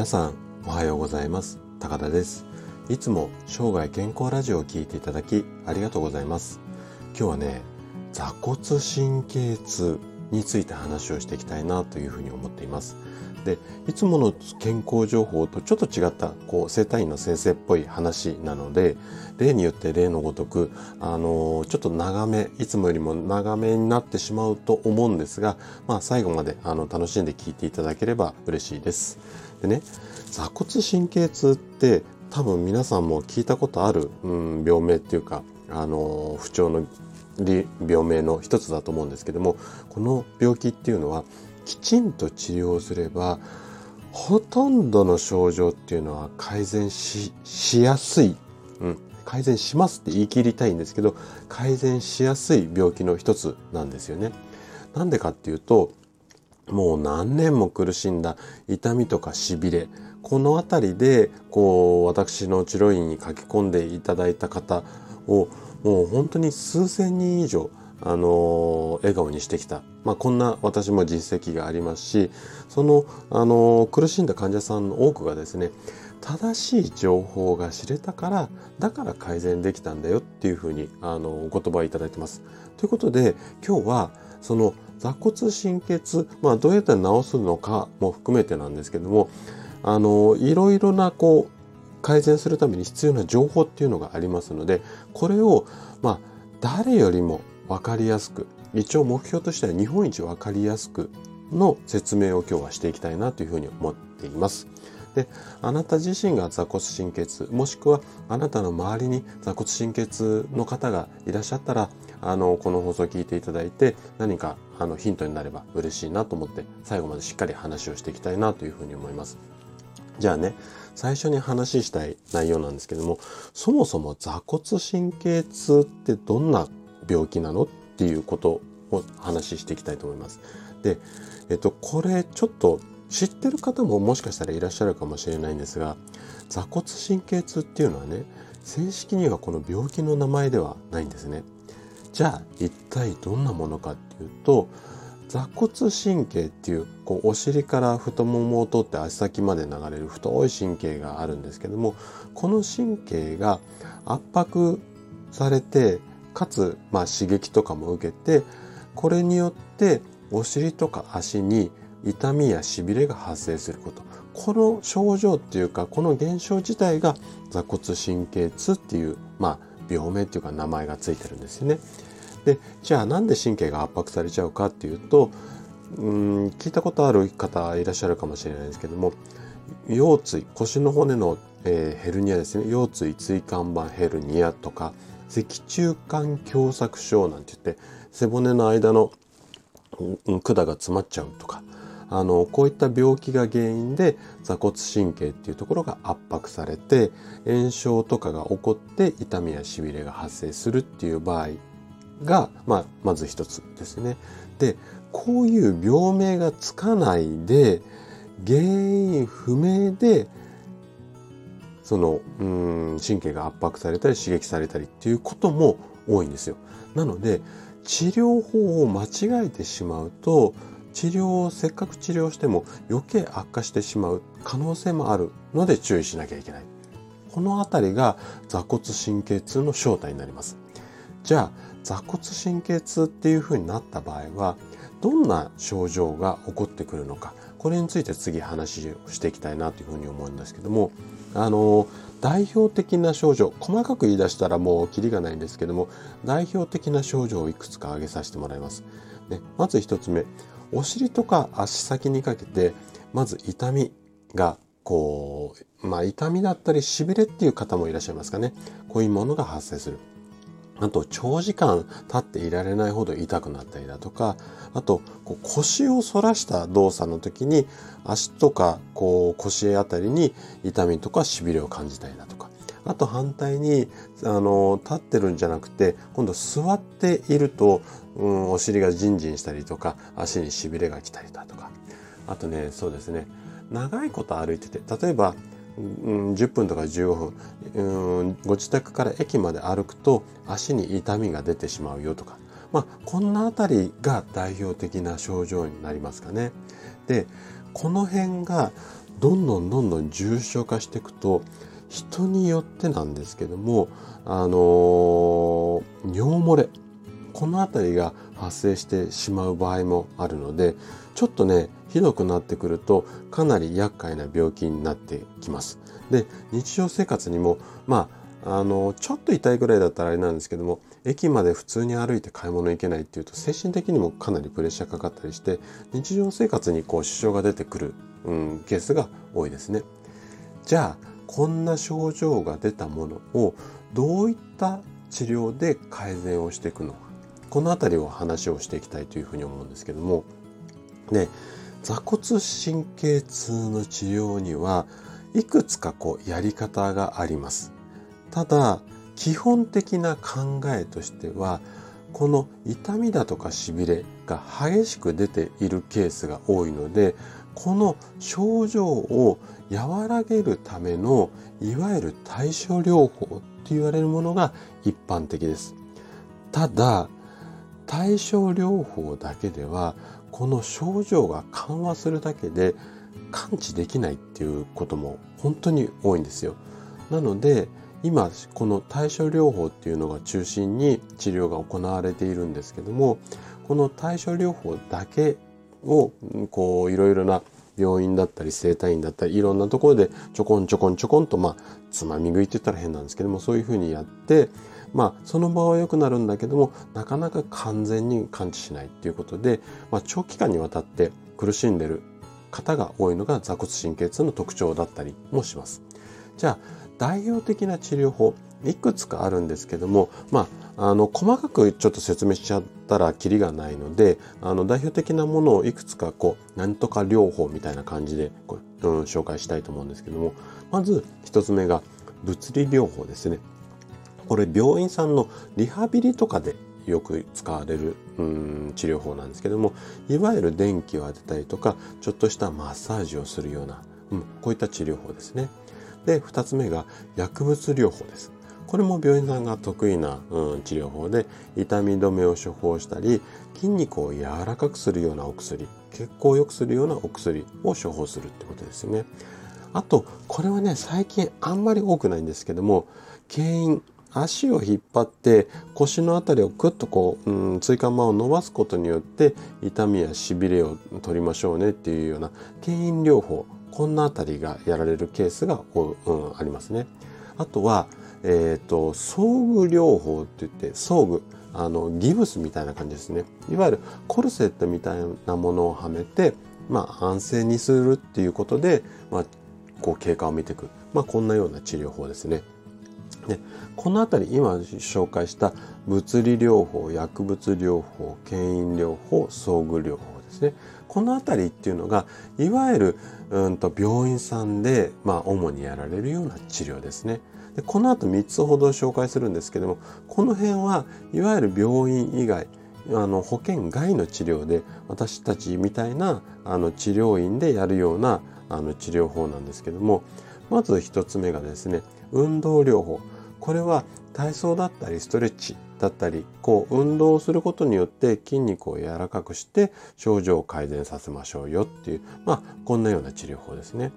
皆さんおはようございます。高田です。いつも生涯健康ラジオを聞いていただきありがとうございます。今日はね座骨神経痛について話をしていきたいなというふうに思っています。でいつもの健康情報とちょっと違ったこう生体院の先生っぽい話なので例によって例のごとくあのちょっと長めいつもよりも長めになってしまうと思うんですが、まあ、最後まであの楽しんで聞いていただければ嬉しいです。でね座骨神経痛って多分皆さんも聞いたことある、うん、病名っていうかあの不調の病名の一つだと思うんですけどもこの病気っていうのはきちんと治療すればほとんどの症状っていうのは改善しやすい、うん、改善しますって言い切りたいんですけど改善しやすい病気の一つなんですよね。なんでかっていうともう何年も苦しんだ痛みとかしびれこの辺りでこう私の治療院に書き込んでいただいた方をもう本当に数千人以上あの笑顔にしてきた、まあ、こんな私も実績がありますしその、あの苦しんだ患者さんの多くがですね正しい情報が知れたからだから改善できたんだよっていうふうにあのお言葉をいただいてます。ということで今日はその座骨神経痛、まあ、どうやって治すのかも含めてなんですけどもあのいろいろなこう改善するために必要な情報っていうのがありますのでこれをまあ誰よりも分かりやすく一応目標としては日本一分かりやすくの説明を今日はしていきたいなというふうに思っています。であなた自身が座骨神経痛もしくはあなたの周りに座骨神経痛の方がいらっしゃったらあのこの放送を聞いていただいて何かあのヒントになれば嬉しいなと思って最後までしっかり話をしていきたいなというふうに思います。じゃあね最初に話したい内容なんですけどもそもそも座骨神経痛ってどんな病気なのっていうことを話していきたいと思います。で、えっと、これちょっと知ってる方ももしかしたらいらっしゃるかもしれないんですが座骨神経痛っていうのはね正式にはこの病気の名前ではないんですね。じゃあ一体どんなものかっていうと座骨神経っていうこうお尻から太ももを通って足先まで流れる太い神経があるんですけどもこの神経が圧迫されてかつ、まあ、刺激とかも受けてこれによってお尻とか足に痛みやしびれが発生すること。この症状っていうかこの現象自体が座骨神経痛っていう、まあ、病名っていうか名前がついてるんですよね。でじゃあなんで神経が圧迫されちゃうかっていうとうん聞いたことある方いらっしゃるかもしれないですけども腰椎腰の骨の、えー、ヘルニアですね腰椎椎間板ヘルニアとか脊柱管狭窄症なんて言って背骨の間の管が詰まっちゃうとかあのこういった病気が原因で座骨神経っていうところが圧迫されて炎症とかが起こって痛みやしびれが発生するっていう場合が、まあ、まず一つですね。でこういう病名がつかないで原因不明でそのうん神経が圧迫されたり刺激されたりっていうことも多いんですよ。なので治療法を間違えてしまうと治療をせっかく治療しても余計悪化してしまう可能性もあるので注意しなきゃいけない。このあたりが座骨神経痛の正体になります。じゃあ座骨神経痛っていうふうになった場合はどんな症状が起こってくるのかこれについて次話をしていきたいなというふうに思うんですけどもあの代表的な症状細かく言い出したらもうキリがないんですけども代表的な症状をいくつか挙げさせてもらいます。ね、まず1つ目お尻とか足先にかけてまず痛みがこうまあ痛みだったりしびれっていう方もいらっしゃいますかねこういうものが発生する。あと長時間立っていられないほど痛くなったりだとかあとこう腰を反らした動作の時に足とかこう腰あたりに痛みとかしびれを感じたりだとかあと反対にあの立ってるんじゃなくて今度座っていると、うん、お尻がジンジンしたりとか足にしびれが来たりだとか。あとねそうですね。長いこと歩いてて例えばうん、10分とか15分、うん、ご自宅から駅まで歩くと足に痛みが出てしまうよとか、まあ、こんなあたりが代表的な症状になりますかね。でこの辺がどんどんどんどん重症化していくと人によってなんですけどもあのー、尿漏れこの辺りが発生してしまう場合もあるのでちょっとねひどくなってくるとかなり厄介な病気になってきます。で日常生活にもまああのちょっと痛いぐらいだったらあれなんですけども駅まで普通に歩いて買い物行けないっていうと精神的にもかなりプレッシャーかかったりして日常生活にこう支障が出てくる、うん、ケースが多いですね。じゃあこんな症状が出たものをどういった治療で改善をしていくのかこの辺りを話をしていきたいというふうに思うんですけどもで座骨神経痛の治療にはいくつかこうやり方があります。ただ基本的な考えとしてはこの痛みだとかしびれが激しく出ているケースが多いのでこの症状を和らげるためのいわゆる対処療法って言われるものが一般的です。ただ対症療法だけではこの症状が緩和するだけで完治できないっていうことも本当に多いんですよ。なので今この対処療法っていうのが中心に治療が行われているんですけどもこの対処療法だけをこういろいろな病院だったり整体院だったりいろんなところでちょこんちょこんちょこんとまあつまみ食いって言ったら変なんですけどもそういうふうにやってまあその場は良くなるんだけどもなかなか完全に完治しないっていうことで、まあ、長期間にわたって苦しんでる方が多いのが座骨神経痛の特徴だったりもします。じゃあ代表的な治療法いくつかあるんですけども、まあ、あの細かくちょっと説明しちゃったらキリがないのであの代表的なものをいくつかこうなんとか療法みたいな感じでこう、うん、紹介したいと思うんですけどもまず一つ目が物理療法ですね。これ病院さんのリハビリとかでよく使われるうん治療法なんですけどもいわゆる電気を当てたりとかちょっとしたマッサージをするような、うん、こういった治療法ですね。で2つ目が薬物療法です。これも病院さんが得意な、うん、治療法で痛み止めを処方したり筋肉を柔らかくするようなお薬血行を良くするようなお薬を処方するってことですね。あとこれはね最近あんまり多くないんですけども牽引足を引っ張って腰の辺りをクッとこう、うん、椎間板を伸ばすことによって痛みやしびれを取りましょうねっていうような牽引療法こんな辺りがやられるケースが、うん、ありますね。あとは、えっ、ー、と装具療法って言って装具あのギブスみたいな感じですね。いわゆるコルセットみたいなものをはめて、まあ、安静にするっていうことで、まあ、こう経過を見ていく、まあ、こんなような治療法ですね。でこの辺り今紹介した物理療法薬物療法牽引療法装具療法ですねこの辺りっていうのがいわゆるうんと病院さんで、まあ、主にやられるような治療ですね。でこの後3つほど紹介するんですけどもこの辺はいわゆる病院以外あの保険外の治療で私たちみたいなあの治療院でやるようなあの治療法なんですけどもまず1つ目がですね運動療法これは体操だったりストレッチだったりこう運動することによって筋肉を柔らかくして症状を改善させましょうよっていうまあこんなような治療法ですね。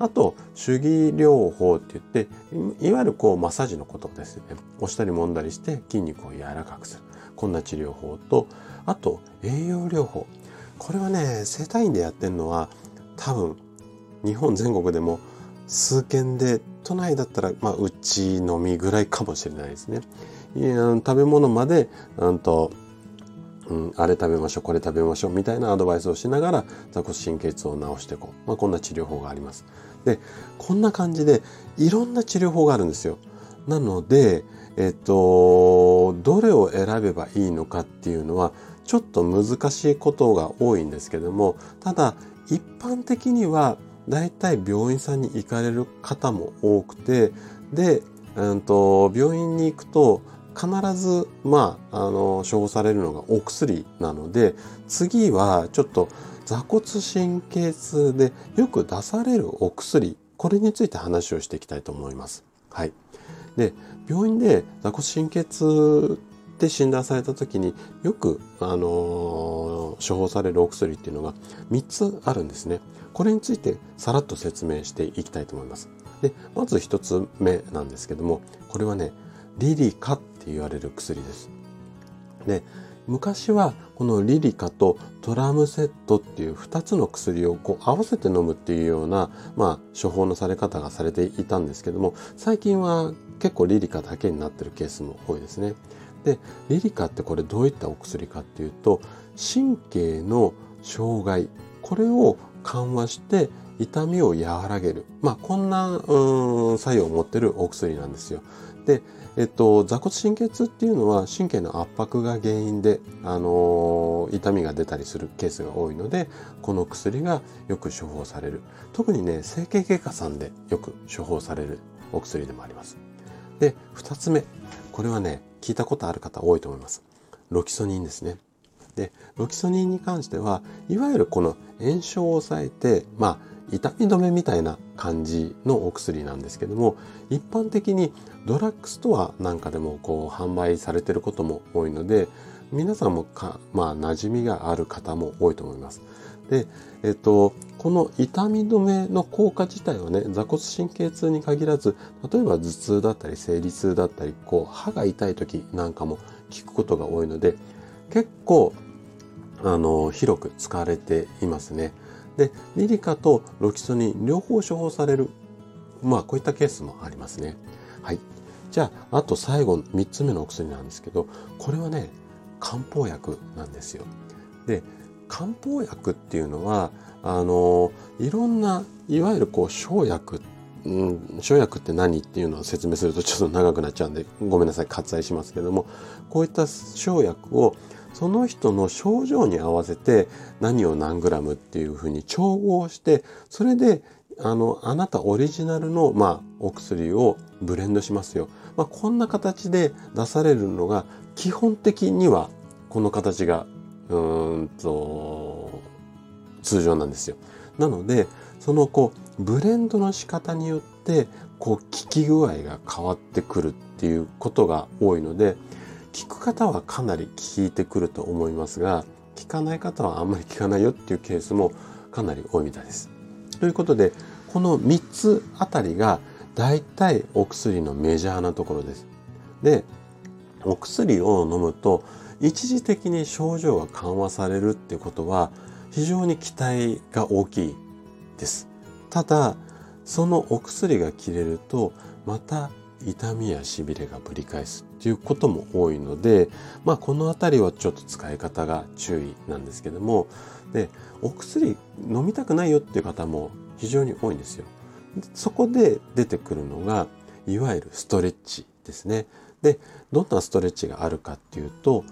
あと手技療法って言っていわゆるこうマッサージのことですね押したり揉んだりして筋肉を柔らかくするこんな治療法とあと栄養療法これはね整体院でやってるのは多分日本全国でも数件で都内だったら、まあ、うちのみぐらいかもしれないですね。食べ物まで、うんと、うん、あれ食べましょう、これ食べましょう、みたいなアドバイスをしながら、座骨神経痛を治していこう。まあ、こんな治療法があります。で、こんな感じで、いろんな治療法があるんですよ。なので、えっと、どれを選べばいいのかっていうのは、ちょっと難しいことが多いんですけども、ただ、一般的には大体病院さんに行かれる方も多くて、で、うんと、病院に行くと必ず、まあ、あの、処方されるのがお薬なので、次はちょっと座骨神経痛でよく出されるお薬、これについて話をしていきたいと思います。はい。で、病院で座骨神経痛って診断された時によく、あのー、処方されるお薬っていうのが3つあるんですね。これについてさらっと説明していきたいと思います。で、まず1つ目なんですけども、これはね、リリカって言われる薬です。で、昔はこのリリカとトラムセットっていう2つの薬をこう合わせて飲むっていうような、まあ、処方のされ方がされていたんですけども最近は結構リリカだけになってるケースも多いですね。でリリカってこれどういったお薬かっていうと神経の障害これを緩和して痛みを和らげるまあこんなうん作用を持ってるお薬なんですよ。でえっと、座骨神経痛っていうのは神経の圧迫が原因で、あのー、痛みが出たりするケースが多いのでこの薬がよく処方される。特にね整形外科さんでよく処方されるお薬でもあります。で2つ目これはね聞いたことある方多いと思います。ロキソニンですね。でロキソニンに関してはいわゆるこの炎症を抑えてまあ痛み止めみたいな感じのお薬なんですけども一般的にドラッグストアなんかでもこう販売されてることも多いので皆さんもか、まあ、馴染みがある方も多いと思います。で、えっと、この痛み止めの効果自体はね、座骨神経痛に限らず、例えば頭痛だったり生理痛だったり、こう、歯が痛い時なんかも効くことが多いので、結構、あの、広く使われていますね。で、リリカとロキソニン両方処方される。まあ、こういったケースもありますね。はい。じゃあ、あと最後、3つ目のお薬なんですけど、これはね、漢方薬なんですよ。で、漢方薬っていうのは、あの、いろんな、いわゆるこう、生薬、うん、生薬って何っていうのを説明するとちょっと長くなっちゃうんで、ごめんなさい、割愛しますけども、こういった生薬をその人の症状に合わせて何を何グラムっていうふうに調合してそれであのあなたオリジナルの、まあ、お薬をブレンドしますよ、まあ、こんな形で出されるのが基本的にはこの形がうんと通常なんですよ。なのでそのこうブレンドの仕方によってこう効き具合が変わってくるっていうことが多いので聞く方はかなり聞いてくると思いますが、聞かない方はあんまり聞かないよっていうケースもかなり多いみたいです。ということで、この3つあたりが大体お薬のメジャーなところです。で、お薬を飲むと一時的に症状が緩和されるってことは非常に期待が大きいです。ただ、そのお薬が切れるとまた痛みやしびれがぶり返すっていうことも多いので、まあ、この辺りはちょっと使い方が注意なんですけどもでお薬飲みたくないよっていう方も非常に多いんですよ。そこで出てくるのがいわゆるストレッチですね。でどんなストレッチがあるかっていうと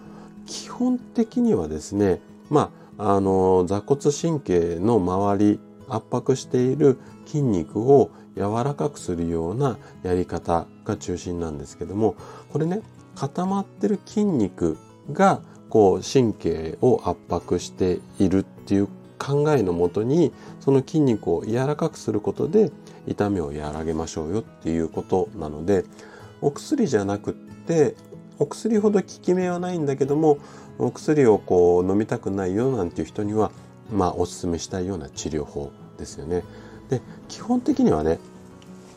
基本的にはですねまああの座骨神経の周り圧迫している筋肉を柔らかくするようなやり方が中心なんですけどもこれね固まってる筋肉がこう神経を圧迫しているっていう考えのもとにその筋肉を柔らかくすることで痛みを和らげましょうよっていうことなのでお薬じゃなくってお薬ほど効き目はないんだけどもお薬をこう飲みたくないよなんていう人にはまあおすすめしたいような治療法ですよね。で基本的にはね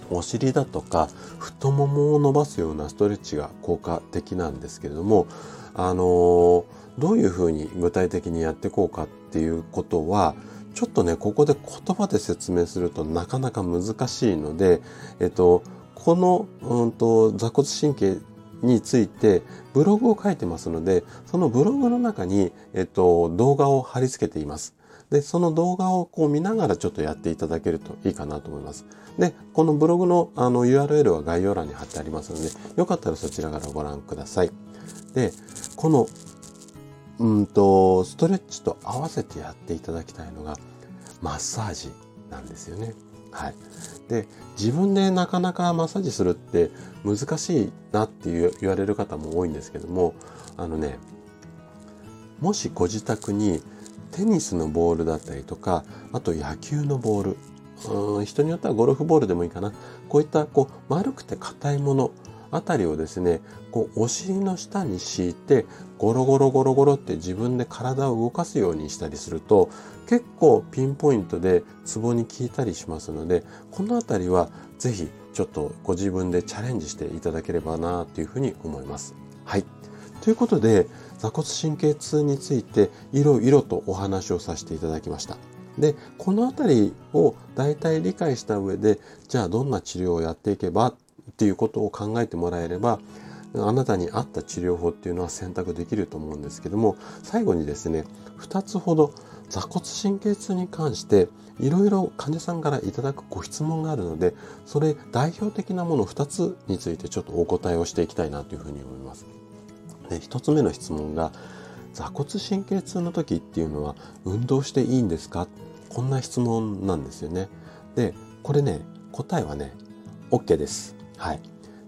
お尻だとか太ももを伸ばすようなストレッチが効果的なんですけれどもあのどういうふうに具体的にやっていこうかっていうことはちょっとねここで言葉で説明するとなかなか難しいので、えっと、この、うんと、座骨神経についてブログを書いてますのでそのブログの中に、えっと、動画を貼り付けています。で、その動画をこう見ながらちょっとやっていただけるといいかなと思います。で、このブログのあの URL は概要欄に貼ってありますので、よかったらそちらからご覧ください。で、この、うんと、ストレッチと合わせてやっていただきたいのが、マッサージなんですよね。はい。で、自分でなかなかマッサージするって難しいなって言われる方も多いんですけども、あのね、もしご自宅にテニスのボールだったりとか、あと野球のボール、うん人によってはゴルフボールでもいいかな。こういったこう丸くて硬いもの、あたりをですね、こうお尻の下に敷いてゴロゴロゴロゴロって自分で体を動かすようにしたりすると結構ピンポイントでツボに効いたりしますので、このあたりはぜひちょっとご自分でチャレンジしていただければなというふうに思います。はい。ということで、座骨神経痛についていろいろとお話をさせていただきました。で、このあたりを大体理解した上で、じゃあどんな治療をやっていけばっていうことを考えてもらえれば、あなたに合った治療法っていうのは選択できると思うんですけども、最後にですね、2つほど座骨神経痛に関していろいろ患者さんからいただくご質問があるので、それ代表的なもの2つについてちょっとお答えをしていきたいなというふうに思います。で、1つ目の質問が、座骨神経痛の時っていうのは運動していいんですか？こんな質問なんですよね。で、これね、答えはね、OK です。はい。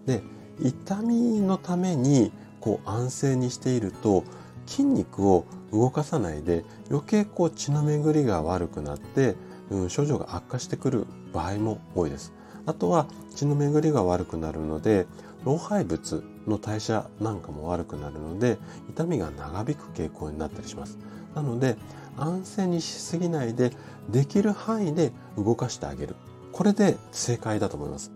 で、痛みのためにこう安静にしていると筋肉を動かさないで余計こう血の巡りが悪くなって、うん、症状が悪化してくる場合も多いです。あとは血の巡りが悪くなるので老廃物の代謝なんかも悪くなるので痛みが長引く傾向になったりします。なので安静にしすぎないでできる範囲で動かしてあげる。これで正解だと思います。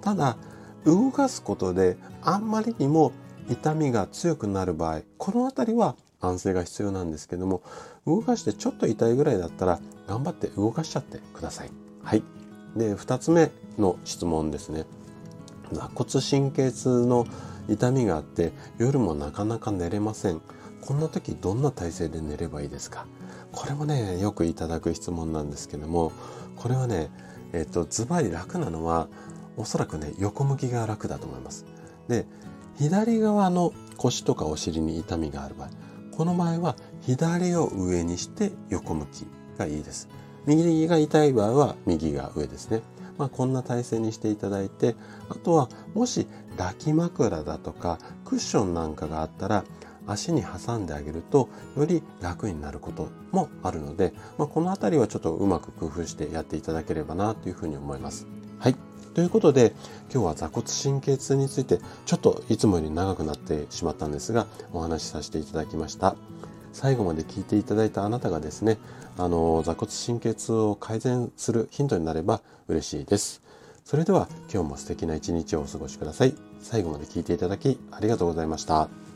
ただ動かすことであんまりにも痛みが強くなる場合、この辺りは安静が必要なんですけども、動かしてちょっと痛いぐらいだったら頑張って動かしちゃってください。はい。で、二つ目の質問ですね。座骨神経痛の痛みがあって夜もなかなか寝れません。こんな時どんな体勢で寝ればいいですか？これもね、よくいただく質問なんですけども、これはね、えっ、と、ズバリ楽なのは、おそらくね、横向きが楽だと思います。で、左側の腰とかお尻に痛みがある場合、この場合は左を上にして横向きがいいです。右が痛い場合は右が上ですね。まあ、こんな体勢にしていただいて、あとはもし抱き枕だとかクッションなんかがあったら足に挟んであげるとより楽になることもあるので、まあ、このあたりはちょっとうまく工夫してやっていただければなというふうに思います。はい。ということで、今日は座骨神経痛について、ちょっといつもより長くなってしまったんですが、お話しさせていただきました。最後まで聞いていただいたあなたがですね、あの、座骨神経痛を改善するヒントになれば嬉しいです。それでは今日も素敵な一日をお過ごしください。最後まで聞いていただきありがとうございました。